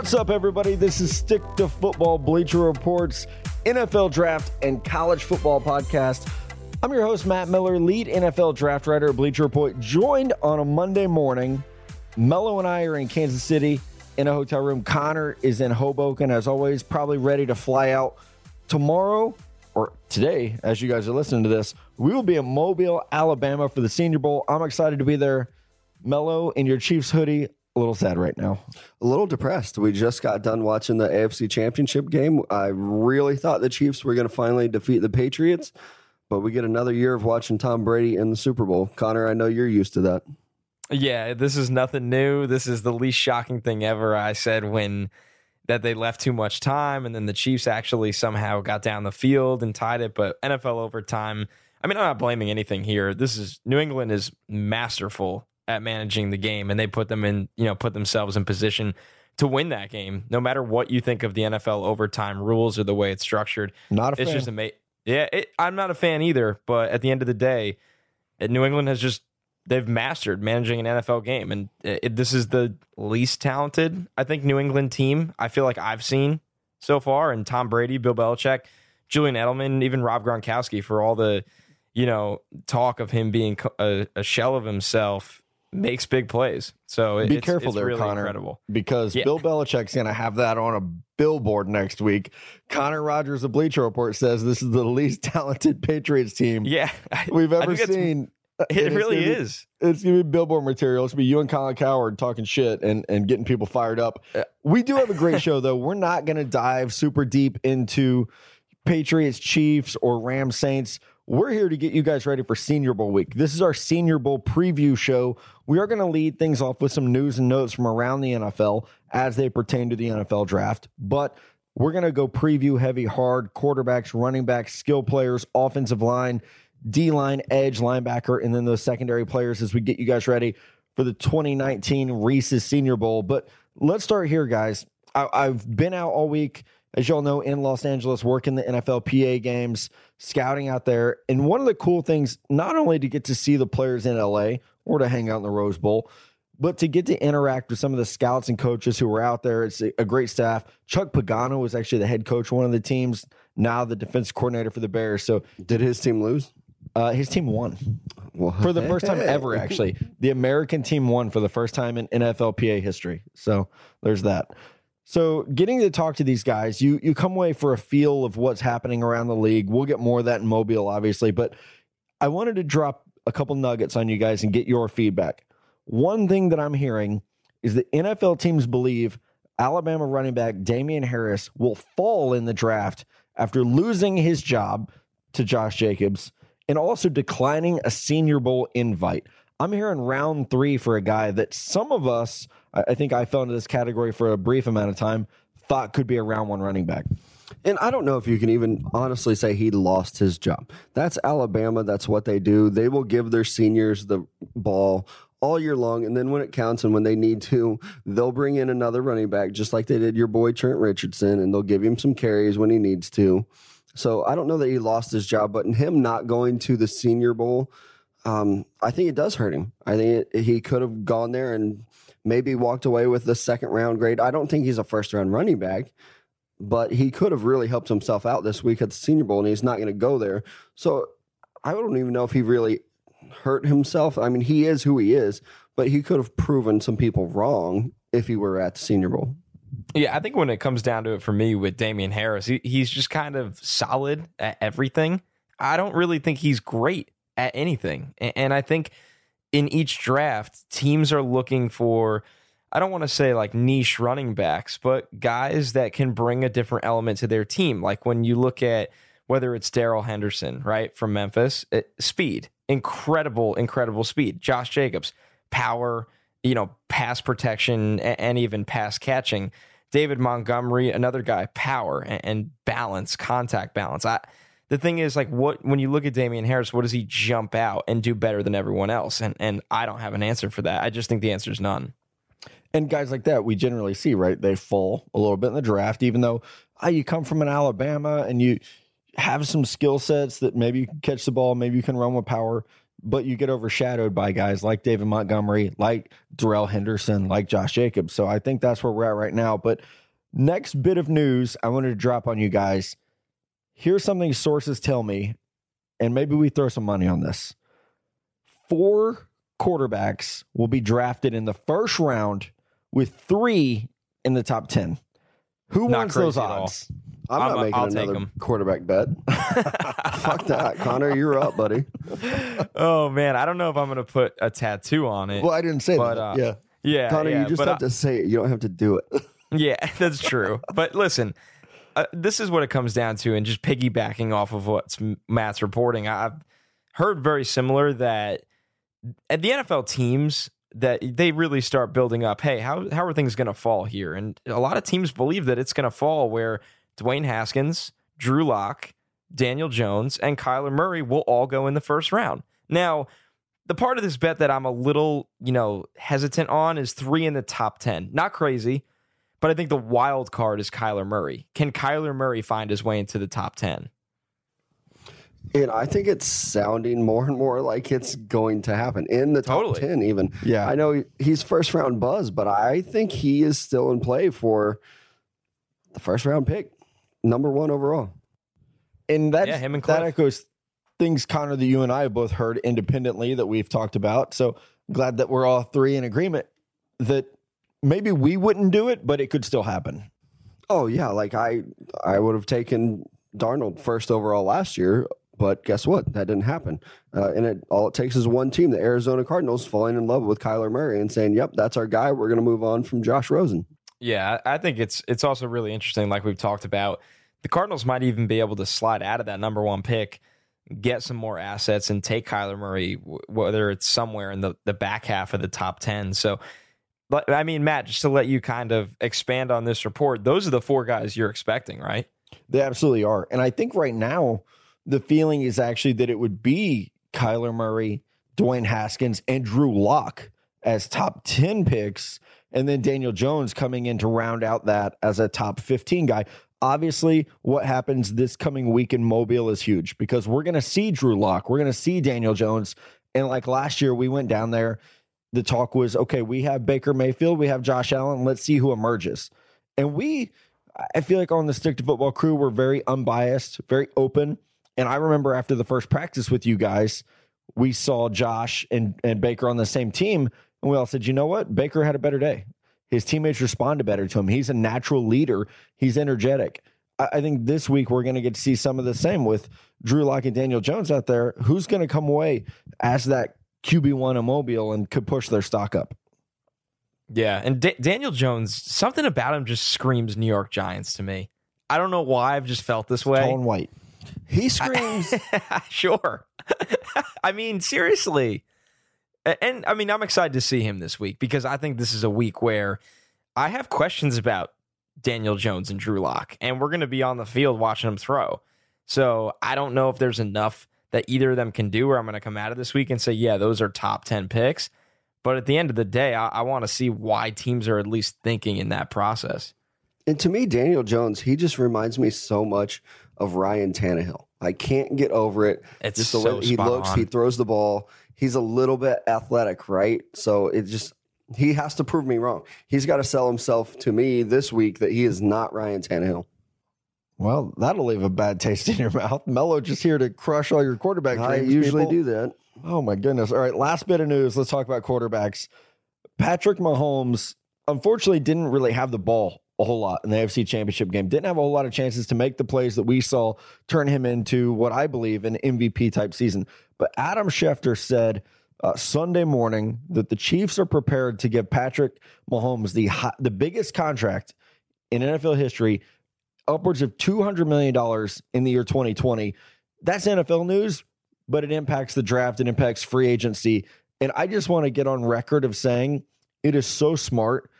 What's up, everybody? This is Stick to Football Bleacher Reports, NFL Draft, and College Football Podcast. I'm your host, Matt Miller, lead NFL draft writer at Bleacher Report, joined on a Monday morning. Mello and I are in Kansas City in a hotel room. Connor is in Hoboken, as always, probably ready to fly out tomorrow or today, as you guys are listening to this. We will be in Mobile, Alabama for the Senior Bowl. I'm excited to be there. Mello in your Chiefs hoodie, a little sad right now. A little depressed. We just got done watching the AFC Championship game. I really thought the Chiefs were going to finally defeat the Patriots, but we get another year of watching Tom Brady in the Super Bowl. Connor, I know you're used to that. Yeah, this is nothing new. This is the least shocking thing ever. I said when that they left too much time and then the Chiefs actually somehow got down the field and tied it, but NFL overtime. I mean, I'm not blaming anything here. This is New England is masterful at managing the game and they put them in, you know, put themselves in position to win that game. No matter what you think of the NFL overtime rules or the way it's structured. Not a it's fan. just amazing. Yeah, it, I'm not a fan either, but at the end of the day, uh, New England has just they've mastered managing an NFL game, and uh, it, this is the least talented I think New England team I feel like I've seen so far. And Tom Brady, Bill Belichick, Julian Edelman, even Rob Gronkowski for all the you know talk of him being a, a shell of himself makes big plays. So Be it's, careful it's there, really Connor, incredible. because Yeah. Bill Belichick's going to have that on a billboard next week. Connor Rogers the Bleacher Report says this is the least talented Patriots team Yeah, we've ever seen. Uh, it It's really gonna be- is. It's gonna be billboard material. It's gonna be you and Colin Cowherd talking shit and, and getting people fired up. Uh, we do have a great show though. We're not gonna dive super deep into Patriots, Chiefs, or Rams Saints. We're here to get you guys ready for Senior Bowl week. This is our Senior Bowl preview show. We are going to lead things off with some news and notes from around the NFL as they pertain to the NFL draft. But we're going to go preview heavy, hard quarterbacks, running backs, skill players, offensive line, D line, edge, linebacker, and then those secondary players as we get you guys ready for the 2019 Reese's Senior Bowl. But let's start here, guys. I, I've been out all week, as y'all know, in Los Angeles, working the NFL PA games, scouting out there. And one of the cool things, not only to get to see the players in LA or to hang out in the Rose Bowl, but to get to interact with some of the scouts and coaches who were out there. It's a, great staff. Chuck Pagano was actually the head coach of one of the teams, now the defense coordinator for the Bears. So Did his team lose? uh, his team won Well, for the first time ever, actually. The American team won for the first time in NFLPA history. So there's that. So getting to talk to these guys, you you come away for a feel of what's happening around the league. We'll get more of that in Mobile, obviously, but I wanted to drop a couple nuggets on you guys and get your feedback. One thing that I'm hearing is that NFL teams believe Alabama running back Damien Harris will fall in the draft after losing his job to Josh Jacobs and also declining a Senior Bowl invite. I'm hearing round three for a guy that some of us, I think I fell into this category for a brief amount of time, thought could be a round one running back. And I don't know if you can even honestly say he lost his job. That's Alabama. That's what they do. They will give their seniors the ball all year long. And then when it counts and when they need to, they'll bring in another running back, just like they did your boy Trent Richardson, and they'll give him some carries when he needs to. So I don't know that he lost his job, but in him not going to the Senior Bowl, um, I think it does hurt him. I think it, he could have gone there and maybe walked away with the second round grade. I don't think he's a first round running back but he could have really helped himself out this week at the Senior Bowl, and he's not going to go there. So I don't even know if he really hurt himself. I mean, he is who he is, but he could have proven some people wrong if he were at the Senior Bowl. Yeah, I think when it comes down to it for me with Damien Harris, he, he's just kind of solid at everything. I don't really think he's great at anything. And, and I think in each draft, teams are looking for, I don't want to say like niche running backs, but guys that can bring a different element to their team. Like when you look at whether it's Darrell Henderson, right, from Memphis, it, speed, incredible, incredible speed. Josh Jacobs, power, you know, pass protection and, and even pass catching. David Montgomery, another guy, power and, and balance, contact balance. I, the thing is, like, what when you look at Damien Harris, what does he jump out and do better than everyone else? And and I don't have an answer for that. I just think the answer is none. And guys like that, we generally see, right? They fall a little bit in the draft, even though ah, you come from an Alabama and you have some skill sets that maybe you can catch the ball, maybe you can run with power. but you get overshadowed by guys like David Montgomery, like Darrell Henderson, like Josh Jacobs. So I think that's where we're at right now. But next bit of news I wanted to drop on you guys. Here's something sources tell me, and maybe we throw some money on this. Four quarterbacks will be drafted in the first round with three in the top 10. Who Not wants those crazy at all. odds? I'm, I'm- not making I'll take another 'em. quarterback bet. Fuck that, Connor. You're up, buddy. oh man, I don't know if I'm gonna put a tattoo on it. Well, I didn't say But, that. uh, yeah. yeah, Connor, yeah, you just have I- to say it. You don't have to do it. Yeah, that's true. but listen, uh, this is what it comes down to, and just piggybacking off of what Matt's reporting, I've heard very similar that at the NFL teams that they really start building up. Hey, how how are things going to fall here? And a lot of teams believe that it's going to fall where Dwayne Haskins, Drew Lock, Daniel Jones, and Kyler Murray will all go in the first round. Now, the part of this bet that I'm a little, you know, hesitant on is three in the top 10. Not crazy, but I think the wild card is Kyler Murray. Can Kyler Murray find his way into the top 10? And I think it's sounding more and more like it's going to happen in the top Totally. 10, even. Yeah. I know he's first round buzz, but I think he is still in play for the first round pick, number one overall. And that's, Yeah, him and that echoes things, Connor, that you and I have both heard independently that we've talked about. So glad that we're all three in agreement that maybe we wouldn't do it, but it could still happen. Oh yeah, like I I would have taken Darnold first overall last year, but guess what? That didn't happen. Uh, and it all it takes is one team, the Arizona Cardinals, falling in love with Kyler Murray and saying, "Yep, that's our guy. We're going to move on from Josh Rosen." Yeah, I I think it's it's also really interesting. Like we've talked about, the Cardinals might even be able to slide out of that number one pick, get some more assets, and take Kyler Murray, whether it's somewhere in the the back half of the top ten. So, but I mean, Matt, just to let you kind of expand on this report, those are the four guys you're expecting, right? They absolutely are. And I think right now, the feeling is actually that it would be Kyler Murray, Dwayne Haskins, and Drew Lock as top 10 picks, and then Daniel Jones coming in to round out that as a top 15 guy. Obviously, what happens this coming week in Mobile is huge because we're going to see Drew Lock, we're going to see Daniel Jones. And like last year, we went down there. The talk was okay, we have Baker Mayfield, we have Josh Allen, let's see who emerges. And we, I feel like on the Stick to Football crew, we're very unbiased, very open. And I remember after the first practice with you guys, we saw Josh and, and Baker on the same team. And we all said, you know what? Baker had a better day. His teammates responded better to him. He's a natural leader, he's energetic. I, I think this week we're going to get to see some of the same with Drew Lock and Daniel Jones out there. Who's going to come away as that QB1 in Mobile and could push their stock up? Yeah, and Da- Daniel Jones, something about him just screams New York Giants to me. I don't know why I've just felt this way. And white. He screams. sure. I mean, seriously. A- And I mean, I'm excited to see him this week because I think this is a week where I have questions about Daniel Jones and Drew Lock, and we're going to be on the field watching them throw. So I don't know if there's enough that either of them can do where I'm going to come out of this week and say, yeah, those are top 10 picks. But at the end of the day, I, I want to see why teams are at least thinking in that process. And to me, Daniel Jones, he just reminds me so much of Ryan Tannehill. I can't get over it. It's just the so way he looks, on. he throws the ball. He's a little bit athletic, right? So it just he has to prove me wrong. He's got to sell himself to me this week that he is not Ryan Tannehill. Well, that'll leave a bad taste in your mouth. Mello just here to crush all your quarterback I dreams. usually people. do that. Oh my goodness! All right, last bit of news. Let's talk about quarterbacks. Patrick Mahomes unfortunately didn't really have the ball a whole lot in the AFC Championship game. Didn't have a whole lot of chances to make the plays that we saw turn him into what I believe an MVP type season. But Adam Schefter said uh, Sunday morning that the Chiefs are prepared to give Patrick Mahomes the the biggest contract in NFL history, upwards of two hundred million dollars in the year 2020. That's NFL news, but it impacts the draft. It impacts free agency, and I just want to get on record of saying it is so smart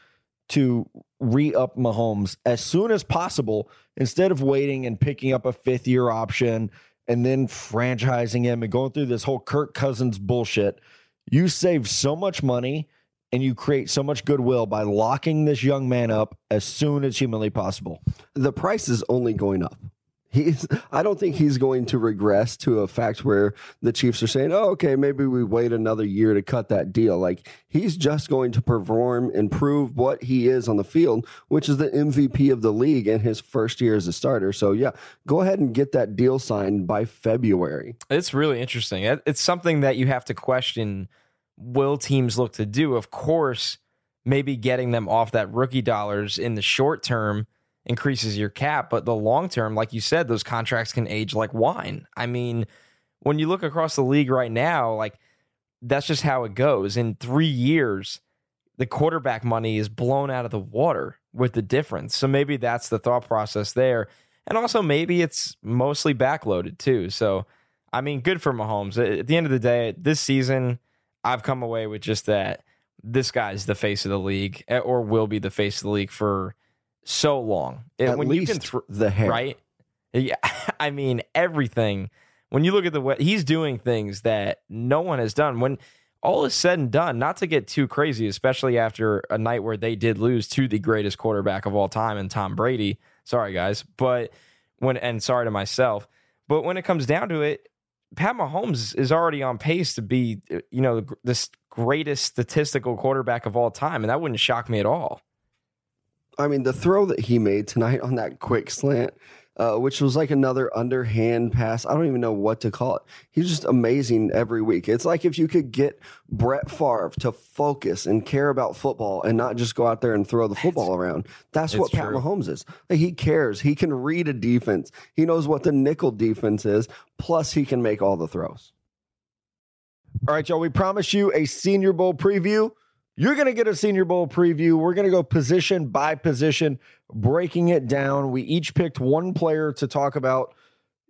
to re up Mahomes as soon as possible instead of waiting and picking up a fifth year option and then franchising him and going through this whole Kirk Cousins bullshit. You save so much money and you create so much goodwill by locking this young man up as soon as humanly possible. The price is only going up. He's I don't think he's going to regress to a fact where the Chiefs are saying, "Oh, okay, maybe we wait another year to cut that deal." Like he's just going to perform and prove what he is on the field, which is the MVP of the league in his first year as a starter. So, yeah, go ahead and get that deal signed by February. It's really interesting. It's something that you have to question will teams look to do? Of course, maybe getting them off that rookie dollars in the short term increases your cap, but the long term, like you said, those contracts can age like wine. I mean, when you look across the league right now, like that's just how it goes. In three years, the quarterback money is blown out of the water with the difference. So maybe that's the thought process there. And also, maybe it's mostly backloaded too. So, I mean, good for Mahomes. At the end of the day, this season, I've come away with just that this guy's the face of the league eh, or will be the face of the league for so long. At when least you can th- the hair. Right? Yeah. I mean, everything. When you look at the way he's doing things that no one has done. When all is said and done, not to get too crazy, especially after a night where they did lose to the greatest quarterback of all time and Tom Brady. Sorry, guys. But when, and sorry to myself, but when it comes down to it, Pat Mahomes is already on pace to be, uh, you know, this greatest statistical quarterback of all time, and that wouldn't shock me at all. I mean, the throw that he made tonight on that quick slant, uh, which was like another underhand pass. I don't even know what to call it. He's just amazing every week. It's like if you could get Brett Favre to focus and care about football and not just go out there and throw the football around. That's what Pat true. Mahomes is. he cares. He can read a defense. He knows what the nickel defense is. Plus, he can make all the throws. All right, y'all. We promise you a Senior Bowl preview. You're going to get a Senior Bowl preview. We're going to go position by position, breaking it down. We each picked one player to talk about.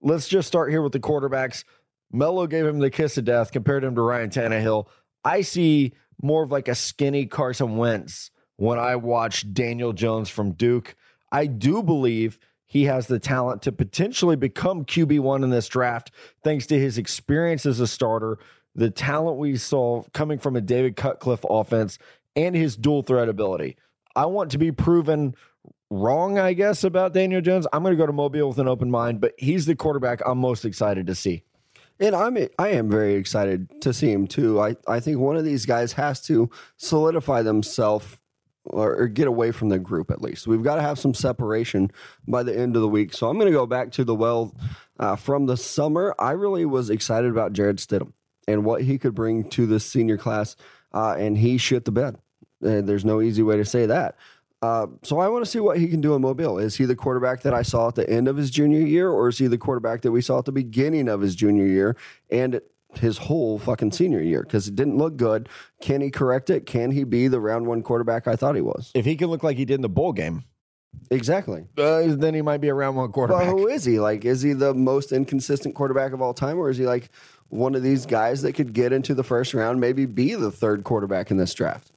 Let's just start here with the quarterbacks. Mello gave him the kiss of death, compared him to Ryan Tannehill. I see more of like a skinny Carson Wentz when I watch Daniel Jones from Duke. I do believe he has the talent to potentially become QB1 in this draft, thanks to his experience as a starter, the talent we saw coming from a David Cutcliffe offense and his dual threat ability. I want to be proven wrong, I guess, about Daniel Jones. I'm going to go to Mobile with an open mind, but he's the quarterback I'm most excited to see. And I'm I am very excited to see him too. I, I think one of these guys has to solidify themselves or, or, get away from the group at least. We've got to have some separation by the end of the week. So I'm going to go back to the well uh, from the summer. I really was excited about Jarrett Stidham and what he could bring to this senior class. Uh, and he shit the bed. Uh, there's no easy way to say that. Uh, so I want to see what he can do in Mobile. Is he the quarterback that I saw at the end of his junior year, or is he the quarterback that we saw at the beginning of his junior year and his whole fucking senior year? Because it didn't look good. Can he correct it? Can he be the round one quarterback I thought he was? If he can look like he did in the bowl game, Exactly. Uh, then he might be a round one quarterback. Well, who is he? Like, is he the most inconsistent quarterback of all time, or is he like one of these guys that could get into the first round, maybe be the third quarterback in this draft.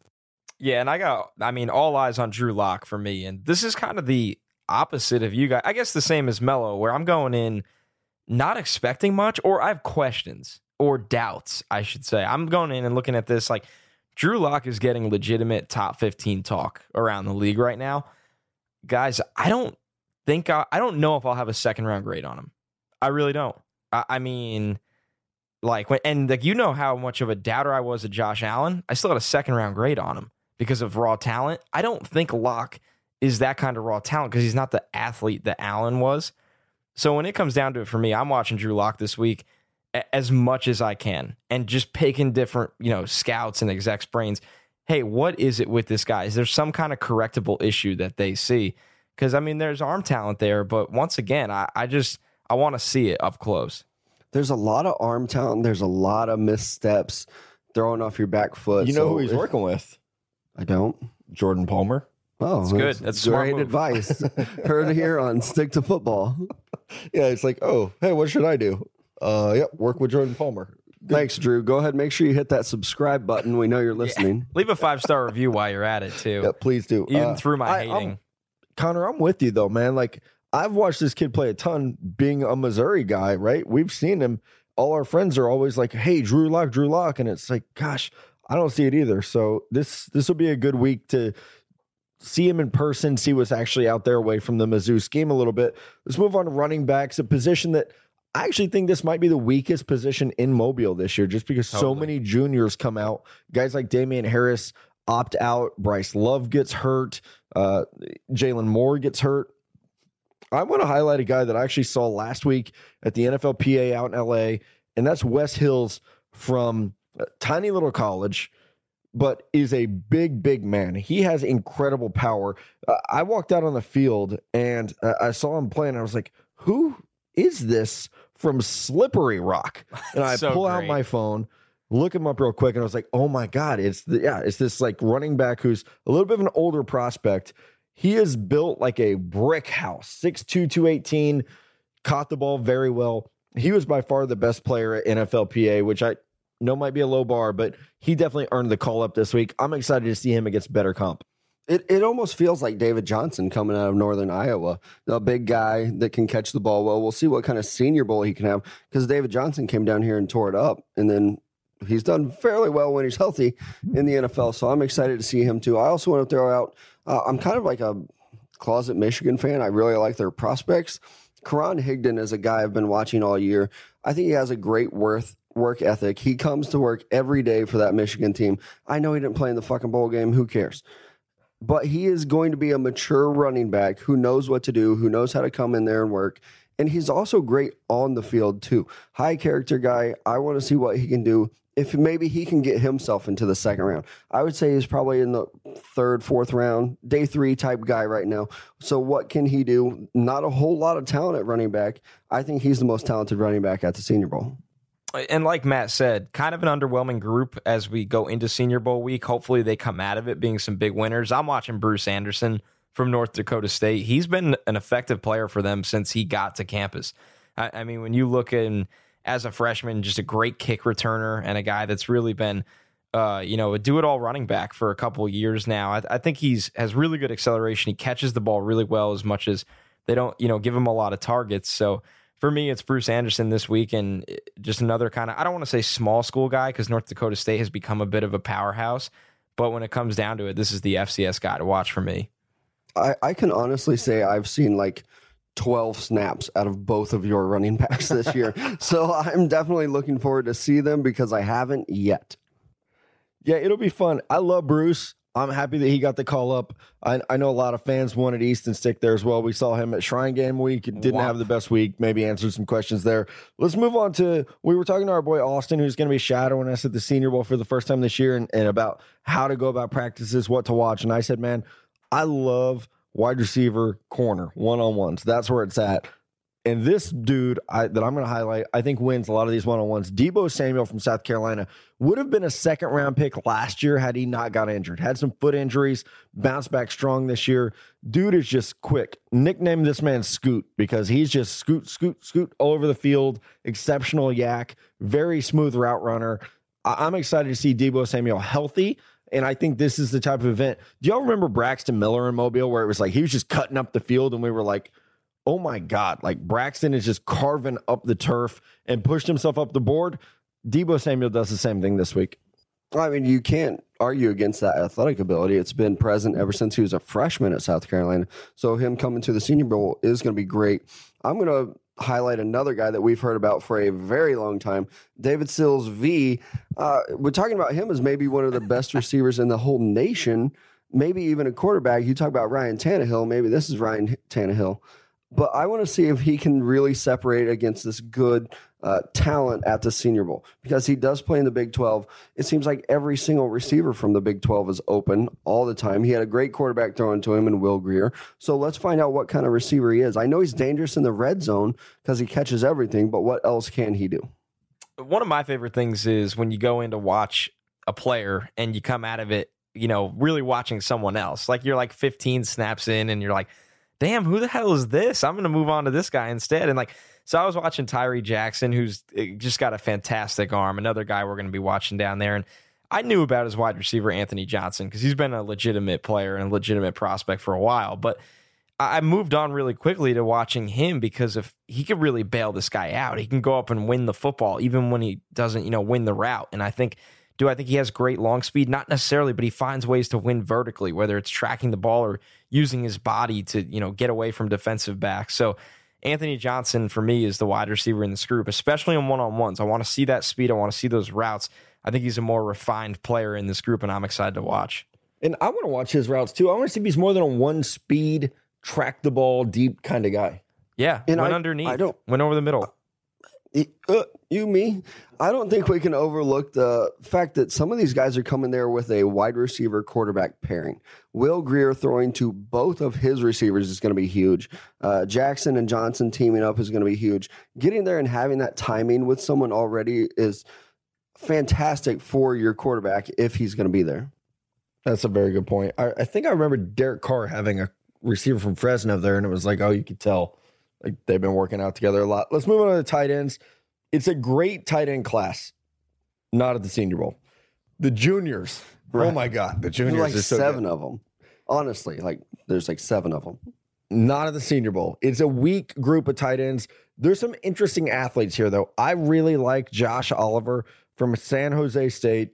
Yeah, and I got, I mean, all eyes on Drew Lock for me. And this is kind of the opposite of you guys. I guess the same as Mello, where I'm going in not expecting much, or I have questions or doubts, I should say. I'm going in and looking at this like Drew Lock is getting legitimate top 15 talk around the league right now. Guys, I don't think I, I don't know if I'll have a second round grade on him. I really don't. I, I mean, like when and like you know how much of a doubter I was of Josh Allen. I still had a second round grade on him because of raw talent. I don't think Lock is that kind of raw talent because he's not the athlete that Allen was. So when it comes down to it for me, I'm watching Drew Lock this week as much as I can and just picking different, you know, scouts and execs brains. Hey, what is it with this guy? Is there some kind of correctable issue that they see? Because I mean, there's arm talent there, but once again, I, I just I want to see it up close there's a lot of arm talent. There's a lot of missteps throwing off your back foot. You know so who he's working with? I don't. Jordan Palmer. Oh, that's good. That's great advice. Heard it here on Stick to Football. Yeah, it's like, oh, hey, what should I do? Uh, yep, work with Jordan Palmer. Good. Thanks, Drew. Go ahead, make sure you hit that subscribe button. We know you're listening. Yeah. Leave a five star review while you're at it too. Yeah, please do. Even uh, through my I, hating. I'm, Connor, I'm with you though, man. Like I've watched this kid play a ton being a Missouri guy, right? We've seen him. All our friends are always like, hey, Drew Lock, Drew Lock. And it's like, gosh, I don't see it either. So this this will be a good week to see him in person, see what's actually out there away from the Mizzou scheme a little bit. Let's move on to running backs, a position that I actually think this might be the weakest position in Mobile this year, just because so many juniors come out. Guys like Damien Harris opt out. Bryce Love gets hurt. Uh, Jalen Moore gets hurt. I want to highlight a guy that I actually saw last week at the NFLPA out in LA, and that's Wes Hills from a tiny little college, but is a big, big man. He has incredible power. Uh, I walked out on the field and uh, I saw him playing. I was like, who is this from Slippery Rock? And I So pull out my phone, look him up real quick, and I was like, oh my God, it's the, yeah, it's this like running back who's a little bit of an older prospect. He is built like a brick house, 6'2, 218, caught the ball very well. He was by far the best player at NFLPA, which I know might be a low bar, but he definitely earned the call up this week. I'm excited to see him against better comp. It it almost feels like David Johnson coming out of Northern Iowa, a big guy that can catch the ball well. We'll see what kind of Senior Bowl he can have because David Johnson came down here and tore it up, and then he's done fairly well when he's healthy in the NFL. So I'm excited to see him too. I also want to throw out. Uh, I'm kind of like a closet Michigan fan. I really like their prospects. Karan Higdon is a guy I've been watching all year. I think he has a great worth work ethic. He comes to work every day for that Michigan team. I know he didn't play in the fucking bowl game. Who cares? But he is going to be a mature running back who knows what to do, who knows how to come in there and work. And he's also great on the field too. High character guy. I want to see what he can do. If maybe he can get himself into the second round, I would say he's probably in the third, fourth round, day three type guy right now. So what can he do? Not a whole lot of talent at running back. I think he's the most talented running back at the Senior Bowl. and like Matt said, kind of an underwhelming group as we go into Senior Bowl week. Hopefully, they come out of it being some big winners. I'm watching Bruce Anderson from North Dakota State. He's been an effective player for them since he got to campus. I, I mean, when you look in as a freshman, just a great kick returner and a guy that's really been. Uh, you know, a do-it-all running back for a couple years now. I, I think he's has really good acceleration. He catches the ball really well, as much as they don't, you know, give him a lot of targets. So for me, it's Bruce Anderson this week, and just another kind of I don't want to say small school guy because North Dakota State has become a bit of a powerhouse. But when it comes down to it, this is the FCS guy to watch for me. I, I can honestly say I've seen like 12 snaps out of both of your running backs this year. so I'm definitely looking forward to see them because I haven't yet. Yeah, it'll be fun. I love Bruce. I'm happy that he got the call up. I, I know a lot of fans wanted Easton Stick there as well. We saw him at Shrine Game Week. Didn't Wow. have the best week. Maybe answered some questions there. Let's move on to we were talking to our boy Austin, who's going to be shadowing us at the Senior Bowl for the first time this year, and, and about how to go about practices, what to watch. And I said, man, I love wide receiver corner one on ones. That's where it's at. And this dude I, that I'm going to highlight, I think wins a lot of these one on ones. Deebo Samuel from South Carolina would have been a second round pick last year had he not got injured. Had some foot injuries, bounced back strong this year. Dude is just quick. Nickname this man Scoot because he's just scoot, scoot, scoot all over the field. Exceptional YAC, very smooth route runner. I- I'm excited to see Deebo Samuel healthy. And I think this is the type of event. Do y'all remember Braxton Miller in Mobile where it was like he was just cutting up the field and we were like, oh my God, like Braxton is just carving up the turf and pushed himself up the board. Deebo Samuel does the same thing this week. I mean, you can't argue against that athletic ability. It's been present ever since he was a freshman at South Carolina. So him coming to the Senior Bowl is going to be great. I'm going to highlight another guy that we've heard about for a very long time, David Sills V. Uh, we're talking about him as maybe one of the best receivers in the whole nation, maybe even a quarterback. You talk about Ryan Tannehill. Maybe this is Ryan Tannehill. But I want to see if he can really separate against this good uh, talent at the Senior Bowl because he does play in the Big 12. It seems like every single receiver from the Big 12 is open all the time. He had a great quarterback throwing to him in Will Grier. So let's find out what kind of receiver he is. I know he's dangerous in the red zone because he catches everything, but what else can he do? One of my favorite things is when you go in to watch a player and you come out of it, you know, really watching someone else. Like you're like 15 snaps in and you're like, damn, who the hell is this? I'm going to move on to this guy instead. And like, so I was watching Tyree Jackson, who's eh, just got a fantastic arm, another guy we're going to be watching down there. And I knew about his wide receiver, Anthony Johnson, because he's been a legitimate player and a legitimate prospect for a while. But I I moved on really quickly to watching him because if he could really bail this guy out, he can go up and win the football, even when he doesn't, you know, win the route. And I think Do I think he has great long speed? Not necessarily, but he finds ways to win vertically, whether it's tracking the ball or using his body to, you know, get away from defensive backs. So Anthony Johnson for me is the wide receiver in this group, especially on one-on-ones. I want to see that speed. I want to see those routes. I think he's a more refined player in this group, and I'm excited to watch. And I want to watch his routes too. I want to see if he's more than a one speed, track the ball deep kind of guy. Yeah, And went I- underneath, I don't- went over the middle. Uh, you, me. I don't think we can overlook the fact that some of these guys are coming there with a wide receiver quarterback pairing. Will Grier throwing to both of his receivers is going to be huge. Uh, Jackson and Johnson teaming up is going to be huge. Getting there and having that timing with someone already is fantastic for your quarterback if he's going to be there. That's a very good point. I, I think I remember Derek Carr having a receiver from Fresno there, and it was like, oh, you could tell like they've been working out together a lot. Let's move on to the tight ends. It's a great tight end class, not at the Senior Bowl. The juniors. Oh my God, the There's juniors like are so seven good. of them. Honestly, like there's like seven of them. Not at the Senior Bowl. It's a weak group of tight ends. There's some interesting athletes here, though. I really like Josh Oliver from San Jose State.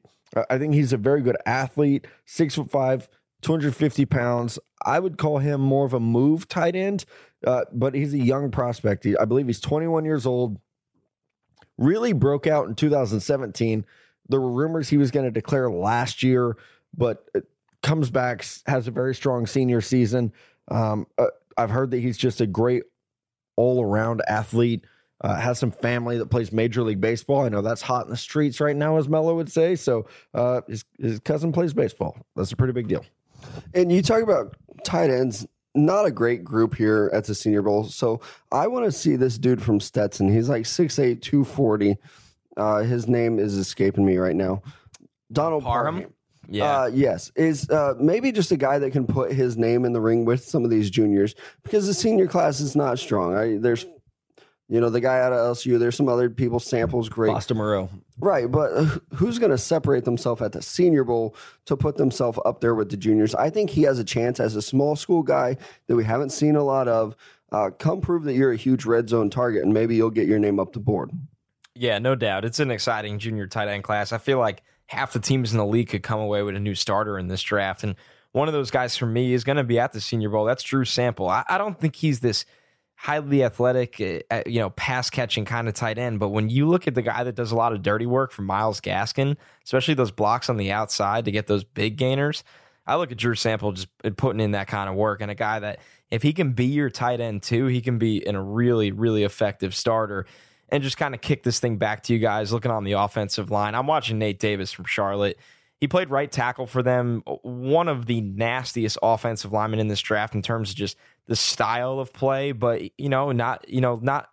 I think he's a very good athlete, six foot five, 250 pounds. I would call him more of a move tight end, uh, but he's a young prospect. He- I believe he's 21 years old. Really broke out in 2017. There were rumors he was going to declare last year, but comes back, has a very strong senior season. Um, uh, I've heard that he's just a great all around athlete. Uh, has some family that plays Major League Baseball. I know that's hot in the streets right now, as Mello would say. So uh, his, his cousin plays baseball. That's a pretty big deal. And you talk about tight ends, not a great group here at the Senior Bowl. So I want to see this dude from Stetson. He's like 6'8, 240. Uh, his name is escaping me right now. Donald Parham? Parham. Yeah, Uh, yes, is uh, maybe just a guy that can put his name in the ring with some of these juniors because the senior class is not strong. I, there's, you know, the guy out of LSU. There's some other people. Samples great, Foster Moreau. right? But who's going to separate themselves at the Senior Bowl to put themselves up there with the juniors? I think he has a chance as a small school guy that we haven't seen a lot of. Uh, come prove that you're a huge red zone target, and maybe you'll get your name up the board. Yeah, no doubt. It's an exciting junior tight end class. I feel like half the teams in the league could come away with a new starter in this draft. And one of those guys for me is going to be at the Senior Bowl. That's Drew Sample. I, I don't think he's this highly athletic, uh, uh, you know, pass catching kind of tight end. But when you look at the guy that does a lot of dirty work for Myles Gaskin, especially those blocks on the outside to get those big gainers, I look at Drew Sample just putting in that kind of work and a guy that if he can be your tight end too, he can be in a really, really effective starter and just kind of kick this thing back to you guys. Looking on the offensive line, I'm watching Nate Davis from Charlotte. He played right tackle for them. One of the nastiest offensive linemen in this draft in terms of just the style of play, but you know, not you know, not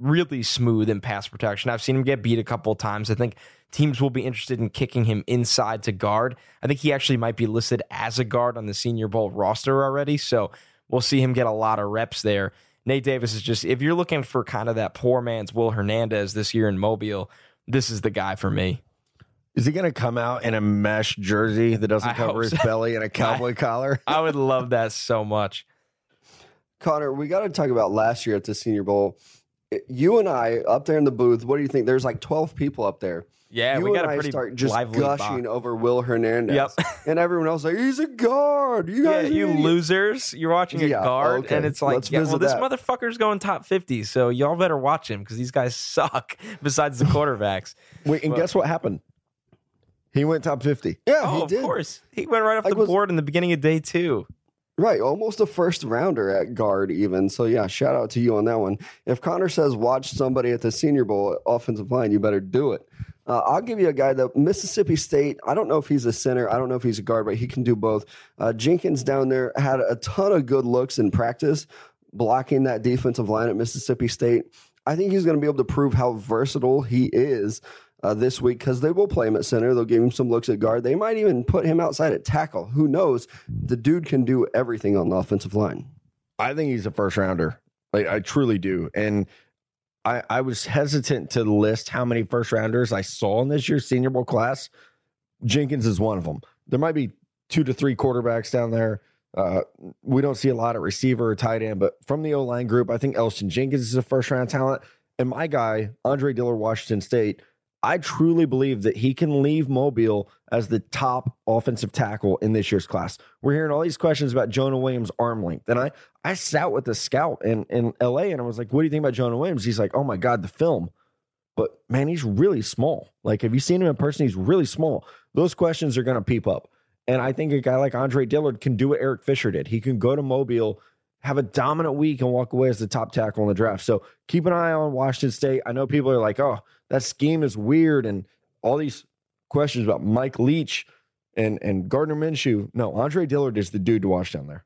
really smooth in pass protection. I've seen him get beat a couple of times. I think teams will be interested in kicking him inside to guard. I think he actually might be listed as a guard on the Senior Bowl roster already, so we'll see him get a lot of reps there. Nate Davis is just if you're looking for kind of that poor man's Will Hernandez this year in Mobile, this is the guy for me. Is he going to come out in a mesh jersey that doesn't I cover his so. belly and a cowboy collar? I would love that so much. Connor, we got to talk about last year at the Senior Bowl. You and I up there in the booth. What do you think? There's like 12 people up there. Yeah, you we got and a I pretty start just gushing box. over Will Hernandez. Yep. and everyone else like he's a guard. You Yeah, guys, are you idiots." losers. You're watching a Yeah, guard, okay. and it's like, yeah, well, this that. motherfucker's going top 50, so y'all better watch him because these guys suck besides the quarterbacks. Wait, and Well- guess what happened? He went top 50. Yeah, oh, of course. He went right off Like, the was- board in the beginning of day two. Right, almost a first rounder at guard, even. So yeah, shout out to you on that one. If Connor says watch somebody at the Senior Bowl offensive line, you better do it. Uh, I'll give you a guy that Mississippi State. I don't know if he's a center. I don't know if he's a guard, but he can do both. Uh, Jenkins down there had a ton of good looks in practice, blocking that defensive line at Mississippi State. I think he's going to be able to prove how versatile he is uh, this week because they will play him at center. They'll give him some looks at guard. They might even put him outside at tackle. Who knows? The dude can do everything on the offensive line. I think he's a first rounder. Like I truly do. And I, I was hesitant to list how many first rounders I saw in this year's Senior Bowl class. Jenkins is one of them. There might be two to three quarterbacks down there. Uh, we don't see a lot of receiver or tight end, but from the O line group, I think Elgton Jenkins is a first round talent. And my guy, Andre Dillard, Washington State, I truly believe that he can leave Mobile as the top offensive tackle in this year's class. We're hearing all these questions about Jonah Williams' arm length. And I, I sat with the scout in, in LA and I was like, what do you think about Jonah Williams? He's like, oh my God, the film. But man, he's really small. Like, have you seen him in person? He's really small. Those questions are going to peep up. And I think a guy like Andre Dillard can do what Eric Fisher did. He can go to Mobile, have a dominant week, and walk away as the top tackle in the draft. So keep an eye on Washington State. I know people are like, oh, that scheme is weird, and all these questions about Mike Leach and and Gardner Minshew. No, Andre Dillard is the dude to watch down there.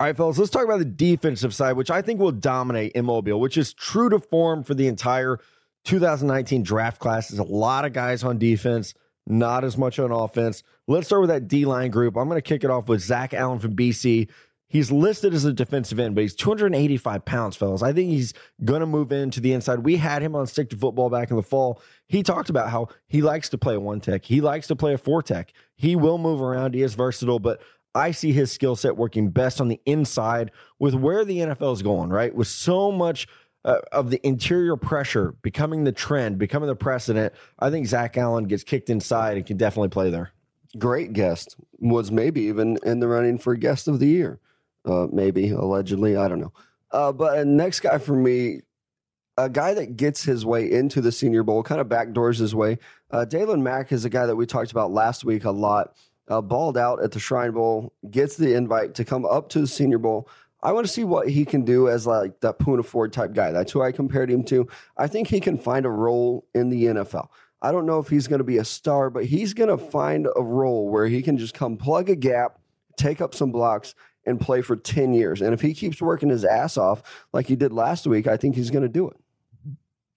All right, fellas, let's talk about the defensive side, which I think will dominate in Mobile, which is true to form for the entire 2019 draft class. There's a lot of guys on defense, not as much on offense. Let's start with that D line group. I'm going to kick it off with Zach Allen from BC. He's listed as a defensive end, but he's 285 pounds, fellas. I think he's going to move into the inside. We had him on stick to football back in the fall. He talked about how he likes to play a one tech. He likes to play a four tech. He will move around. He is versatile, but I see his skill set working best on the inside with where the NFL is going, right? With so much uh, of the interior pressure becoming the trend, becoming the precedent. I think Zach Allen gets kicked inside and can definitely play there. Great guest. Was maybe even in the running for guest of the year uh, maybe allegedly. I don't know. Uh, but next guy for me, a guy that gets his way into the Senior Bowl, kind of backdoors his way. Uh, Daylon Mack is a guy that we talked about last week a lot. Uh, balled out at the Shrine Bowl, gets the invite to come up to the Senior Bowl. I want to see what he can do as like that Poona Ford type guy. That's who I compared him to. I think he can find a role in the NFL. I don't know if he's going to be a star, but he's going to find a role where he can just come plug a gap, take up some blocks, and play for 10 years. And if he keeps working his ass off like he did last week, I think he's going to do it.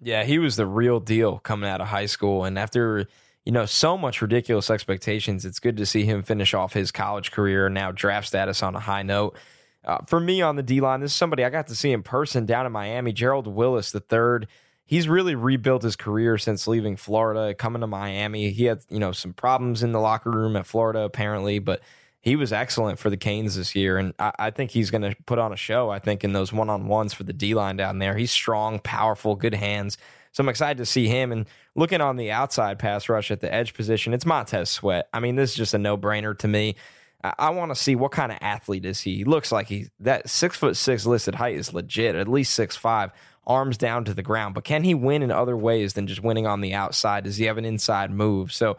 Yeah, he was the real deal coming out of high school. And after, you know, so much ridiculous expectations, it's good to see him finish off his college career, and now draft status on a high note. Uh, for me on the D line, this is somebody I got to see in person down in Miami, Gerald Willis the third. He's really rebuilt his career since leaving Florida, coming to Miami. He had, you know, some problems in the locker room at Florida, apparently, but he was excellent for the Canes this year, and I, I think he's going to put on a show. I think in those one on ones for the D line down there, he's strong, powerful, good hands. So I'm excited to see him. And looking on the outside pass rush at the edge position, it's Montez Sweat. I mean, this is just a no brainer to me. I, I want to see what kind of athlete is he. He looks like he that six foot six listed height is legit, at least six five arms down to the ground. But can he win in other ways than just winning on the outside? Does he have an inside move? So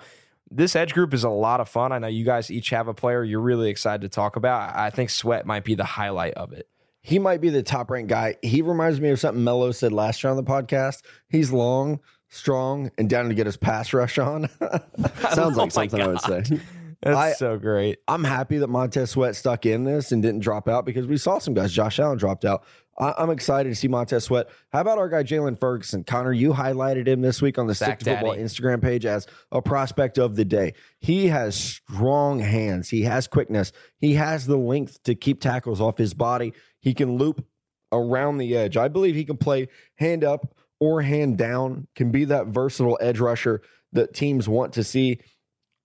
this edge group is a lot of fun. I know you guys each have a player you're really excited to talk about. I think Sweat might be the highlight of it. He might be the top ranked guy. He reminds me of something Mello said last year on the podcast. He's long, strong, and down to get his pass rush on. Sounds like oh something I would say. That's I, so great. I'm happy that Montez Sweat stuck in this and didn't drop out because we saw some guys. Josh Allen dropped out. I, am excited to see Montez Sweat. How about our guy Jaylon Ferguson? Connor, you highlighted him this week on the Stick to Football Instagram page as a prospect of the day. He has strong hands. He has quickness. He has the length to keep tackles off his body. He can loop around the edge. I believe he can play hand up or hand down. Can be that versatile edge rusher that teams want to see.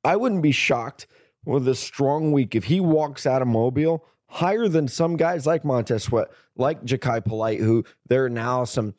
I wouldn't be shocked with a strong week if he walks out of Mobile higher than some guys like Montez Sweat, like Jachai Polite, who there are now some